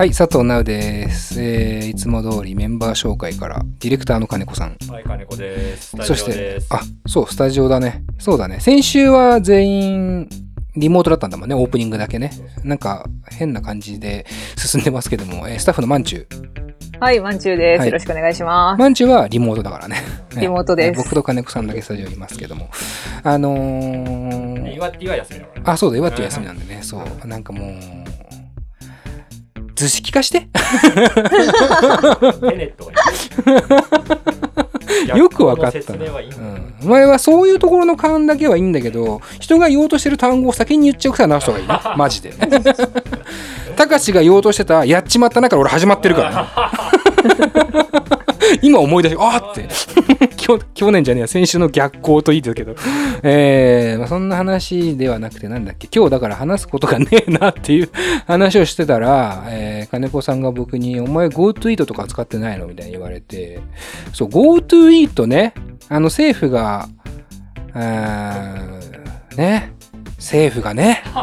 はい、佐藤直です、えーいつも通りメンバー紹介から、ディレクターの金子さん。はい、金子です。スタジオそしてです。、あ、そう、スタジオだね。そうだね。先週は全員、リモートだったんだもんね、オープニングだけね。なんか、変な感じで進んでますけども、えースタッフのマンチュー。はい、まんちゅうです。はいよろしくお願いします。マンチューはリモートだからね。ねリモートです僕と金子さんだけスタジオにいますけども。あのー、岩手は休みだからね。あ、そうだ、岩手休みなんでね。そう。なんかもう、図式化して。よくわかった逆の説明はいいんだようん、お前はそういうところの勘だけはいいんだけど人が言おうとしてる単語を先に言っちゃう癖はな人がいいねマジで。たかしが言おうとしてた「やっちまったな」から俺始まってるからね。今思い出してあーって去去年じゃねえや先週の逆行と言いですけど。えーまあ、そんな話ではなくてなんだっけ？今日だから話すことがねえなっていう話をしてたら、えー金子さんが僕に「お前 GoToEat とか使ってないの?」みたいに言われて。そう GoToEat ね。あの政府があーね？政府がね？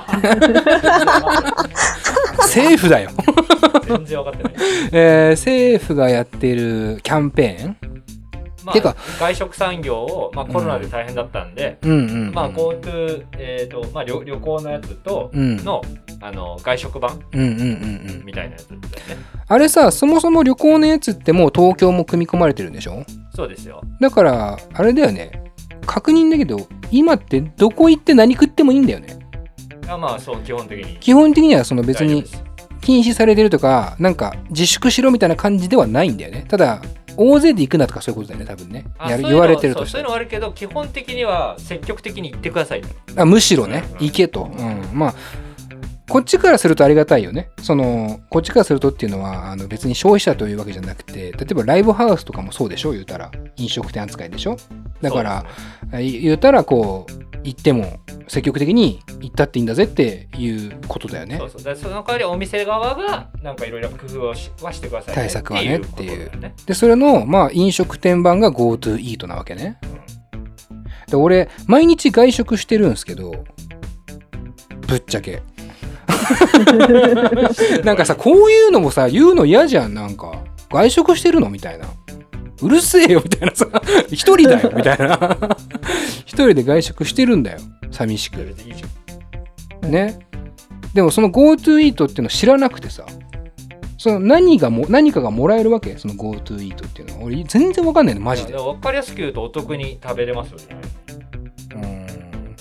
政府だよ。全然分かってない。えー政府がやってるキャンペーンまあ、てか外食産業を、まあ、コロナで大変だったんで、うんうん、うん、まあ、GoTo、えっ、と、まあ旅、旅行のやつと、うん。の、あの、外食版うんうんうんうん。みたいなやつね。あれさそもそも旅行のやつってもう東京も組み込まれてるんでしょ？そうですよ。だからあれだよね。確認だけど今ってどこ行って何食ってもいいんだよね。あまあ、そう、基本的に。基本的にはその別に禁止されてるとかなんか自粛しろみたいな感じではないんだよね。ただ大勢で行くなとかそういうことだよね多分ね。やる言われてるとそうそういうのはあるけど、基本的には積極的に行ってください。あむしろねうん。行けと、うん、まあこっちからするとありがたいよね。そのこっちからするとっていうのはあの別に消費者というわけじゃなくて例えばライブハウスとかもそうでしょ言うたら。飲食店扱いでしょ。だから、言うたらこう行っても積極的に行ったっていいんだぜっていうことだよね。そうそう。その代わりお店側がなんかいろいろ工夫をしはしてくださいね対策はねっていう。ね。でそれのまあ飲食店版が GoTo イートなわけね。で俺毎日外食してるんですけどぶっちゃけ なんかさこういうのもさ言うの嫌じゃんなんか。外食してるのみたいな。うるせえよみたいなさ。一人だよみたいな。一人で外食してるんだよ。寂しく。ね。でもその GoTo イートっていうの知らなくてさ。その何がも何かがもらえるわけ？その GoTo イートっていうのは。俺全然わかんないのマジで。分かりやすく言うとお得に食べれますよね。う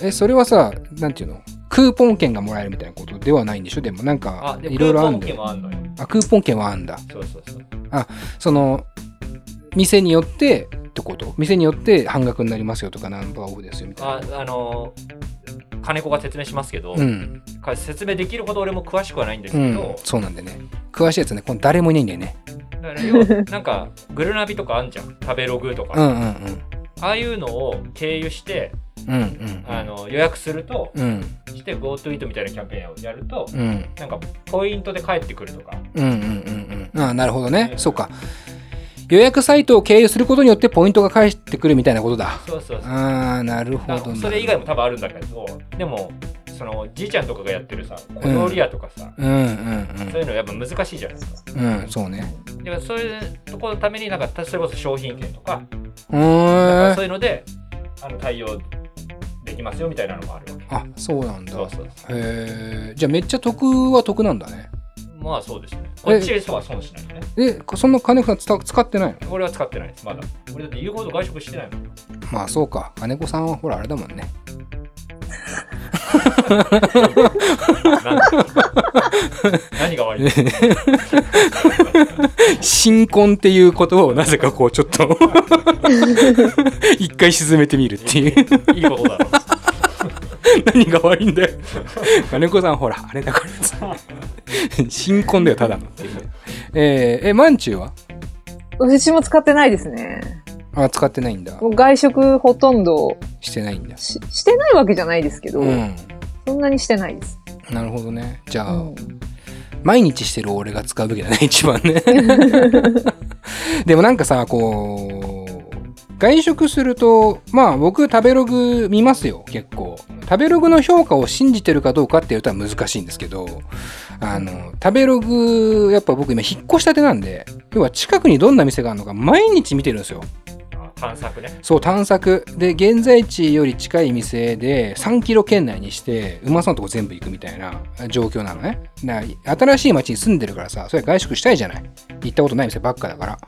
ん。えそれはさなんていうの？クーポン券がもらえるみたいなことではないんでしょ？でもなんかいろいろあるんクーポン券だよもあんのよ。あクーポン券はあんだ。そうそうそう。その店によってってこと？店によって半額になりますよとかナンバーオフですよみたいああの金子が説明しますけど、なうん。か説明できるほど俺も詳しくはないんですうんけど、そうなんでね。詳しいやつねこの誰もいないんだよね。だかなんかグルナビとかあんじゃん。食べログとか、うんうんうんああいうのを経由してうんうんあの予約すると、うん。して GoTo イートみたいなキャンペーンをやると、うん。なんかポイントで返ってくるとか。うんうんうんうん。ああなるほどね。そうか。予約サイトを経由することによってポイントが返ってくるみたいなことだ。そうそうそう。ああなるほな。どなそれ以外も多分あるんだけどでもそのじいちゃんとかがやってるさ小料理屋とかさ、うんうんそういうのやっぱ難しいじゃないですかうん。うんそうね。でもそういうところのためになんかそれこそ商品券とかうなんかそういうのであの対応できますよみたいなのもあるわけ。あそうなんだ。そうそうへえじゃあめっちゃ得は得なんだね。まあそうですね。え。こっちでは損しないね。えそんな金子さん使使ってないの？俺は使ってないです。まだ。俺だって言うほど外食してないもん。まあそうか。金子さんはほらあれだもんね何が悪い新婚っていう言葉をなぜかこうちょっと一回沈めてみるっていう。いいことだ。ろ何が悪いんだよ。金子さんほらあれだから新婚だよただの。っていうねえー、えまんちゅうは？うちも使ってないですね。あ使ってないんだ。もう外食ほとんどしてないんだ。ししてないわけじゃないですけど、うん。そんなにしてないです。なるほどね。じゃあ、うん。毎日してる俺が使うべきだね 一番ね。でもなんかさこう外食するとまあ僕食べログ見ますよ結構。食べログの評価を信じてるかどうかっていうとは難しいんですけどあの食べログやっぱ僕今引っ越したてなんで要は近くにどんな店があるのか毎日見てるんですよ。あ探索ね。そう探索。で現在地より近い店で3キロ圏内にしてうまそうなとこ全部行くみたいな状況なのね。だから新しい町に住んでるからさそれ外食したいじゃない。行ったことない店ばっかだから。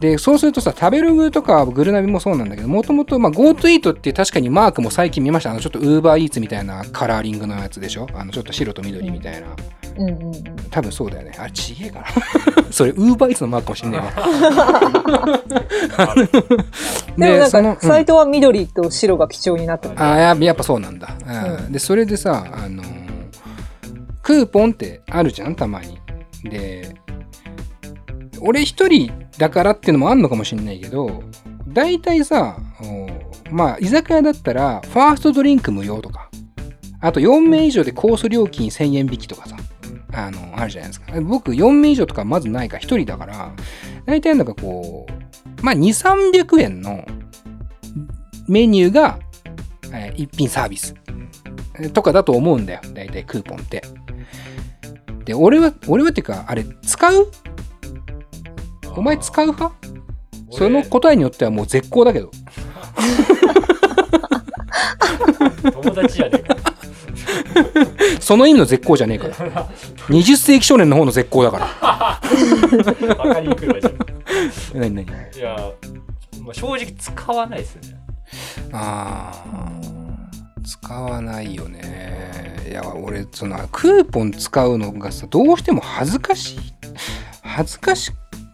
でそうするとさ食べログとかグルナビもそうなんだけどもともと GoTo イートって確かにマークも最近見ました。あのちょっと Uber イーツみたいなカラーリングのやつでしょ。あのちょっと白と緑みたいな。うんうんうん。多分そうだよね。あれちげえかな。それ Uber イーツのマークかもしんないわ。でもなんか、サイトは緑と白が基調になってる。あややっぱそうなんだ、うん。でそれでさ、あのークーポンってあるじゃんたまに。で俺一人だからっていうのもあんのかもしんないけど大体さおまあ居酒屋だったらファーストドリンク無料とか。あと4名以上でコース料金1000円引きとかさあのあるじゃないですか。僕4名以上とかまずないから1人だから大体なんかこうまあ2300円のメニューがえー一品サービスえーとかだと思うんだよ。大体クーポンって。で俺は俺はっていうかあれ使う？お前使う派？その答えによってはもう絶好だけど。友達じゃねその意味の絶好じゃねえから。20世紀少年の方の絶好だから。に来るわじゃん何何？いや、まあ、正直使わないですよね。あー。使わないよね。いや俺そのクーポン使うのがさどうしても恥ずかしい。恥ずかし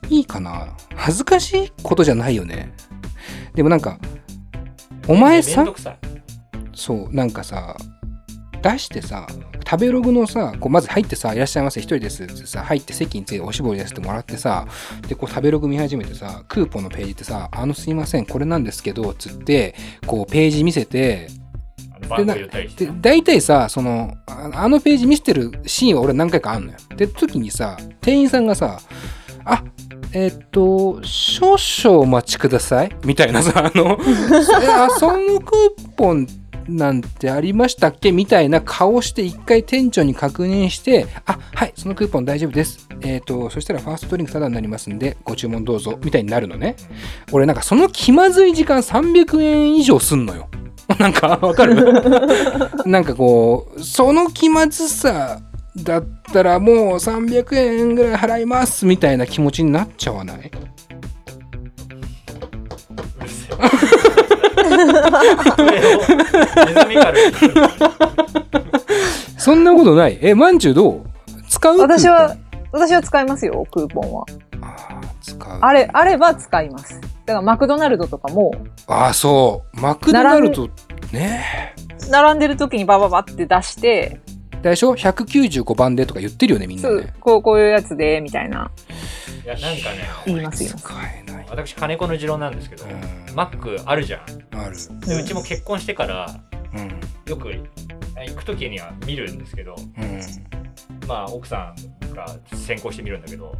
いかな。恥ずかしいことじゃないよね。でもなんかお前さそうなんかさ出してさ食べログのさこうまず入ってさ「いらっしゃいませ一人です」ってさ入って席についておしぼりですってもらってさでこう食べログ見始めてさクーポンのページってさ「あのすいませんこれなんですけど」つってこうページ見せてあの番号言ったりしてで大体さそのああのページ見せてるシーンは俺何回かあんのよ。で時にさ店員さんがさ「あえっと少々お待ちください」みたいなさあの「えあそのクーポンなんてありましたっけ?」みたいな顔して一回店長に確認して「あはいそのクーポン大丈夫です」えっとそしたらファーストドリンクタダになりますんでご注文どうぞみたいになるのね。俺なんかその気まずい時間300円以上すんのよ。なんかわかる？なんかこうその気まずさだったらもう300円ぐらい払いますみたいな気持ちになっちゃわない？うるせえそんなことない。えまんじゅうどう？使う私は、私は使いますよ、クーポンは。あー使う。あれ、あれば使います。だからマクドナルドとかも、あーそう。マクドナルドね。並んでる時にバババって出して、でしょ？195番でとか言ってるよねみんなそうね、こう、こういうやつで、みたいな、いやなんかね。言いますよ。私金子の持論なんですけど、うん。マックあるじゃん。ある。でうちも結婚してからうん。よく行く時には見るんですけどうん。まあ奥さんが先行して見るんだけど。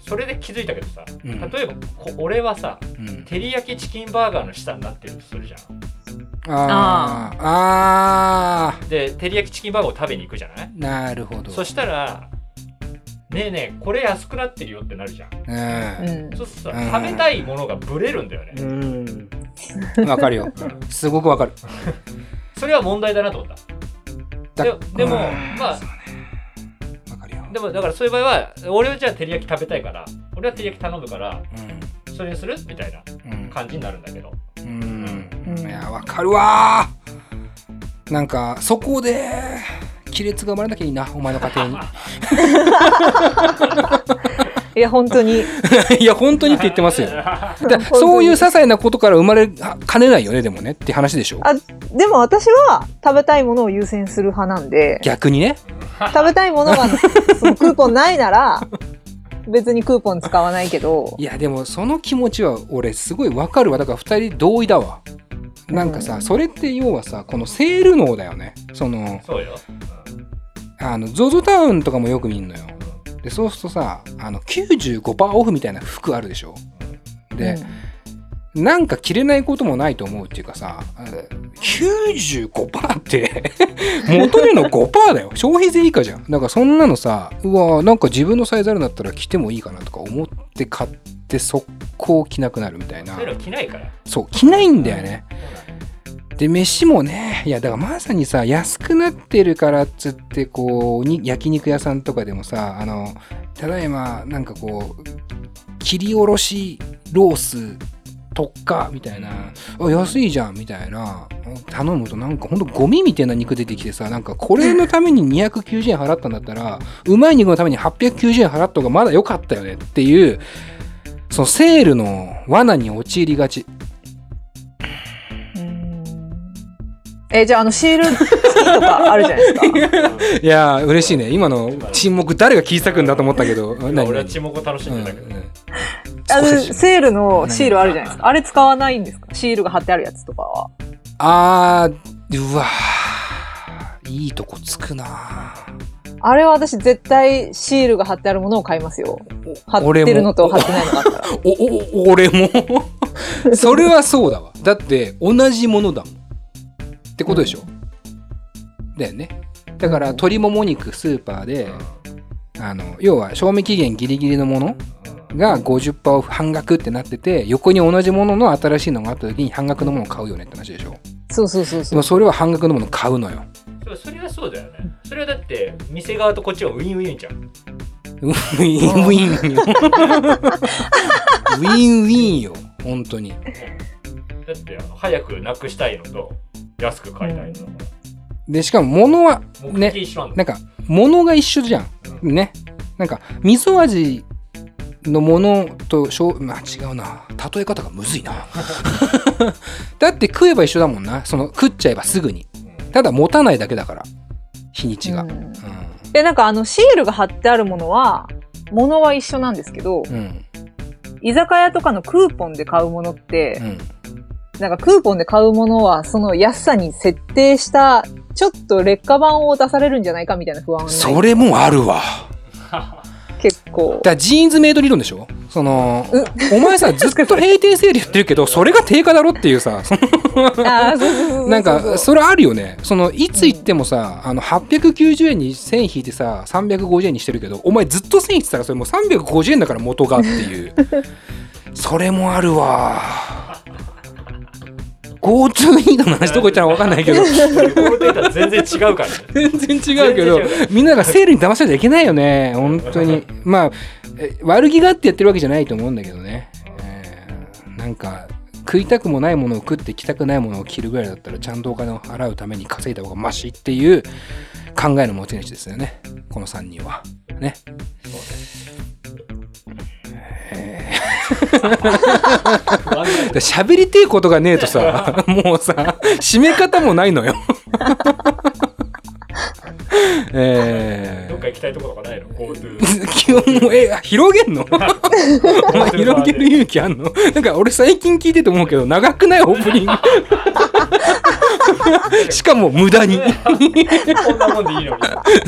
それで気づいたけどさ、うん。例えばこ俺はさうん。照り焼きチキンバーガーの下になってるとするじゃん。あー。あで照り焼きチキンバーガーを食べに行くじゃない？ーなるほど。そしたらねえねえこれ安くなってるよってなるじゃん。うん。うん。そうすると食べたいものがブレるんだよね、うん。わかるよ。すごくわかる。それは問題だなと思った。だででもうん。まあわかるよ。でもだからそういう場合は俺はじゃあ照り焼き食べたいから俺は照り焼き頼むからそれにするみたいなうんうん。感じになるんだけど。うん。うん。いやわかるわー。なんかそこで亀裂が生まれなきゃいいなお前の家庭に。いや、本当に。いや本当にって言ってますよ。そういう些細なことから生まれかねないよねでもねって話でしょ？あ、でも私は食べたいものを優先する派なんで、逆にね。食べたいものがそのクーポンないなら、別にクーポン使わないけど。い、やでもその気持ちは俺すごいわかるわ。だから2人同意だわ。なんかさ、うん。それって要はさこのセール能だよね。そのそうよ、あの ZOZO タウンとかもよく見んのよ。でそうするとさあの95%オフみたいな服あるでしょ？で、なんか着れないこともないと思うっていうかさ95%って 求めるの5%だよ。消費税以下じゃん。だからそんなのさうわなんか自分のサイズあるんだったら着てもいいかなとか思って買って速攻着なくなるみたいな。そういうの着ないから。そう着ないんだよねで飯もねいやだからまさにさ安くなってるからっつってこうに焼肉屋さんとかでもさあのただいまなんかこう切りおろしロース特価みたいな安いじゃんみたいな頼むとなんかほんとゴミみたいな肉出てきてさなんかこれのために290円払ったんだったらうまい肉のために890円払った方がまだ良かったよねっていうそのセールの罠に陥りがち。え、じゃあ、あの、シールとかあるじゃないですか。いやー嬉しいね。今の沈黙誰が聞いてくんだと思ったけど。今俺は沈黙を楽しんでたけど、うんうん。あの、セールのシールあるじゃないですか。あれ使わないんですか？シールが貼ってあるやつとかは。あーうわー。いいとこつくなあれは私絶対シールが貼ってあるものを買いますよ。貼ってるのと貼ってないのがあったら。おお俺も？それはそうだわ。だって同じものだもんってことでしょ、だよね。だから鶏もも肉スーパーであの要は賞味期限ギリギリのものが50%オフ半額ってなってて横に同じものの新しいのがあった時に半額のものを買うよねって話でしょ。そうそうそうそう。でも。それは半額のものを買うのよ。それはそうだよね。それはだって店側とこっちはウィンウィンじゃん。ウィンウィン。よ ウィンウィンよ本当に。だって早くなくしたいのと安く買いたいの。だからでしかも物は目ね的一緒なんだ。なんか物が一緒じゃん。ね。なんか味噌味のものとしょうまあ違うな。例え方がむずいな。だって食えば一緒だもんな。その食っちゃえばすぐに。ただ持たないだけだから。日にちが。うん。で、なんかあの、シールが貼ってあるものは、ものは一緒なんですけど、うんうん。居酒屋とかのクーポンで買うものってう、んなんかクーポンで買うものは、その安さに設定した、ちょっと劣化版を出されるんじゃないかみたいな不安はそれもあるわ。結構。だ。ジーンズメイド理論でしょ？そのお前さずっと閉店セールやってるけど それが定価だろっていうさ。そのあーそうそうそうそうなんかそれあるよね。そのいつ行ってもさ、あの890円に1000引いてさ350円にしてるけどお前ずっと1000引いてたらそれもう350円だから元がっていう。それもあるわ GoTo イートの話どこ行ったのか分かんないけど。ゴールデンタ全然違うからね。全然違うけどみんながセールに騙されちゃいけないよね。本当に。まあえ悪気があってやってるわけじゃないと思うんだけどね、えーなんか食いたくもないものを食って着たくないものを着るぐらいだったらちゃんとお金を払うために稼いだ方がマシっていう考えの持ち主ですよね。この3人は。ね 喋りてえことがねえとさ もうさ締め方もないのよ。えー。どっか行きたいところとかないの？GoTo え広げんの？お前広げる勇気あんの？なんか俺最近聞いてて思うけど長くないオープニング しかも無駄に。こんなもんでいいのに。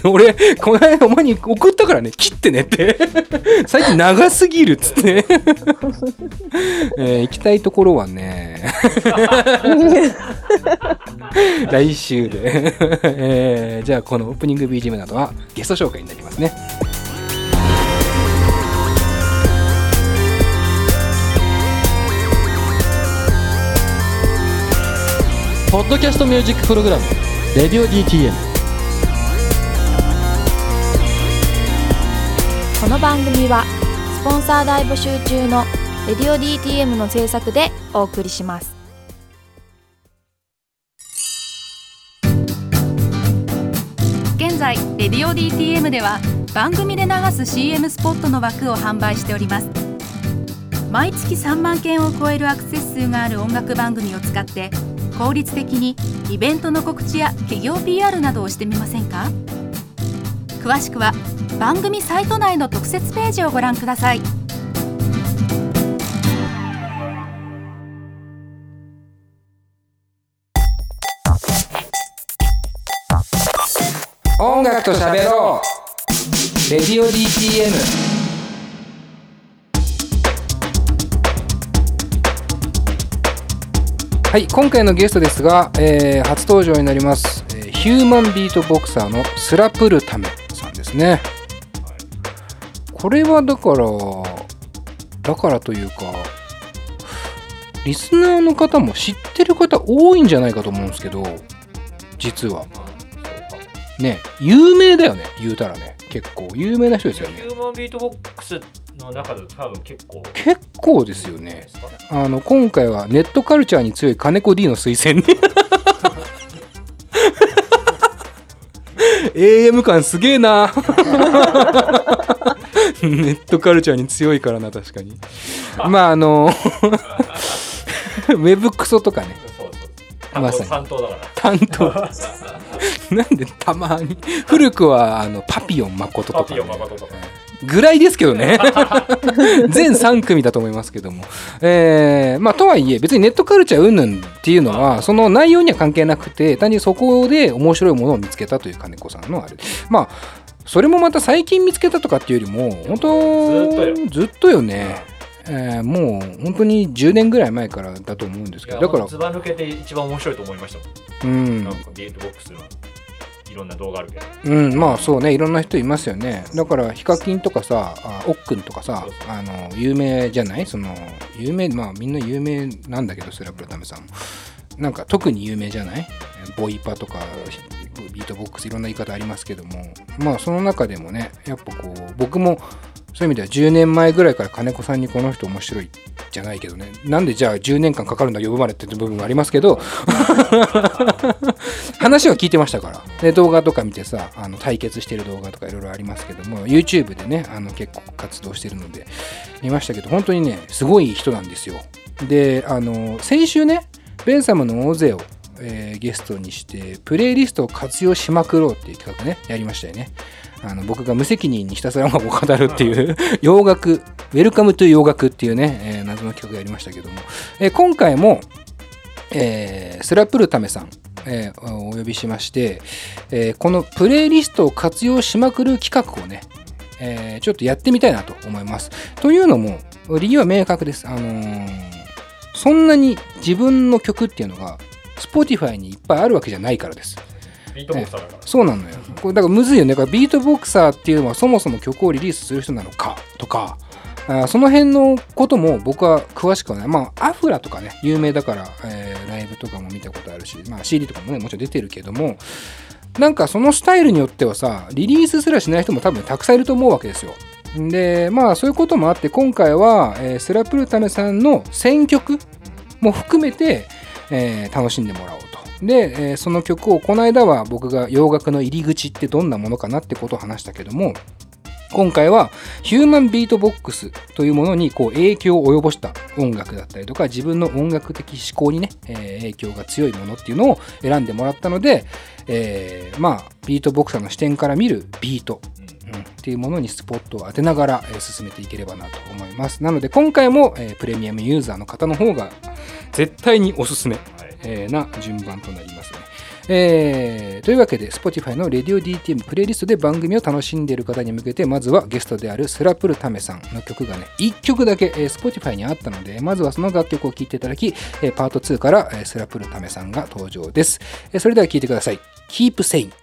俺この間お前に送ったからね。切ってねって。最近長すぎるっつって、えー行きたいところはね。来週で、えーじゃあこのオープニング BGM などはゲスト紹介になりますねポッドキャストミュージックプログラム「レディオ DTM」この番組はスポンサー大募集中の「レディオ DTM」の制作でお送りします。現在「レディオ DTM」では番組で流す CM スポットの枠を販売しております。毎月3万件を超えるアクセス数がある音楽番組を使って効率的にイベントの告知や企業 PR などをしてみませんか？詳しくは番組サイト内の特設ページをご覧ください。音楽と喋ろう。レディオ DTM はい今回のゲストですが、えー初登場になります、えーヒューマンビートボクサーのスラプルタメさんですね。これはだからだからというかリスナーの方も知ってる方多いんじゃないかと思うんですけど実は。ね有名だよね言うたらね結構。有名な人ですよね。ヒューマンビートボックスの中で多分結構。結構ですよね。あの今回はネットカルチャーに強い金子 D の推薦ね。AM 感すげえな。ネットカルチャーに強いからな確かに。まああの ウェブクソとかね。そうそう。まさに。担当だから。担当。なんでたまに。古くはあのパピヨン誠とか、パピヨン誠とかぐらいですけどね。全3組だと思いますけども、えーまあとはいえ別にネットカルチャー云々っていうのはその内容には関係なくて単純にそこで面白いものを見つけたという金子さんのあれまあそれもまた最近見つけたとかっていうよりも本当ずっとよ。ね、えーもう本当に10年ぐらい前からだと思うんですけど。だから。ずば抜けて一番面白いと思いましたうん。なんかビートボックスのいろんな動画あるけど。うん、まあそうね。いろんな人いますよね。だからヒカキンとかさあおっくんとかさあの有名じゃない？その有名まあみんな有名なんだけどすらぷるためさんもなんか特に有名じゃない？ボイパとかビートボックスいろんな言い方ありますけども。まあその中でもねやっぱこう僕もそういう意味では10年前ぐらいから金子さんにこの人面白いじゃないけどね。なんでじゃあ10年間かかるんだ呼ぶまでって部分もありますけど 話は聞いてましたから。で動画とか見てさあの対決してる動画とかいろいろありますけども YouTube でねあの結構活動してるので見ましたけど本当にねすごい人なんですよ。であの先週ねベン様の大勢を、えーゲストにしてプレイリストを活用しまくろうっていう企画ねやりましたよね。あの僕が無責任にひたすら音楽を語るっていう 洋楽 Welcome to 洋楽っていうね、えー謎の企画やりましたけども、えー今回も、えーすらぷるためさん、えーお呼びしまして、えーこのプレイリストを活用しまくる企画をね、えーちょっとやってみたいなと思います。というのも理由は明確です。あのーそんなに自分の曲っていうのが Spotify にいっぱいあるわけじゃないからです。ビートボックスだから、そうなのよ。これだからむずいよね。だからビートボクサーっていうのはそもそも曲をリリースする人なのかとか、その辺のことも僕は詳しくはない。まあ、アフラとかね、有名だから、えーライブとかも見たことあるし、まあ CD とかもね、もちろん出てるけども、なんかそのスタイルによってはさ、リリースすらしない人も多分たくさんいると思うわけですよ。で、まあそういうこともあって、今回は、えースラプルタメさんの選曲も含めて、えー楽しんでもらおうと。で、えその曲をこの間は僕が洋楽の入り口ってどんなものかなってことを話したけども今回はヒューマンビートボックスというものにこう影響を及ぼした音楽だったりとか自分の音楽的思考にね、えー影響が強いものっていうのを選んでもらったので、えーまあビートボクサーの視点から見るビートうんっていうものにスポットを当てながら、えー進めていければなと思います。なので今回も、えープレミアムユーザーの方の方が絶対におすすめ、えーな順番となりますね。えーというわけで Spotify の RadioDTM プレイリストで番組を楽しんでいる方に向けてまずはゲストであるスラプルタメさんの曲がね1曲だけ、えー Spotify にあったのでまずはその楽曲を聴いていただき、えーパート2から、えースラプルタメさんが登場です、えーそれでは聴いてください。Keep Saying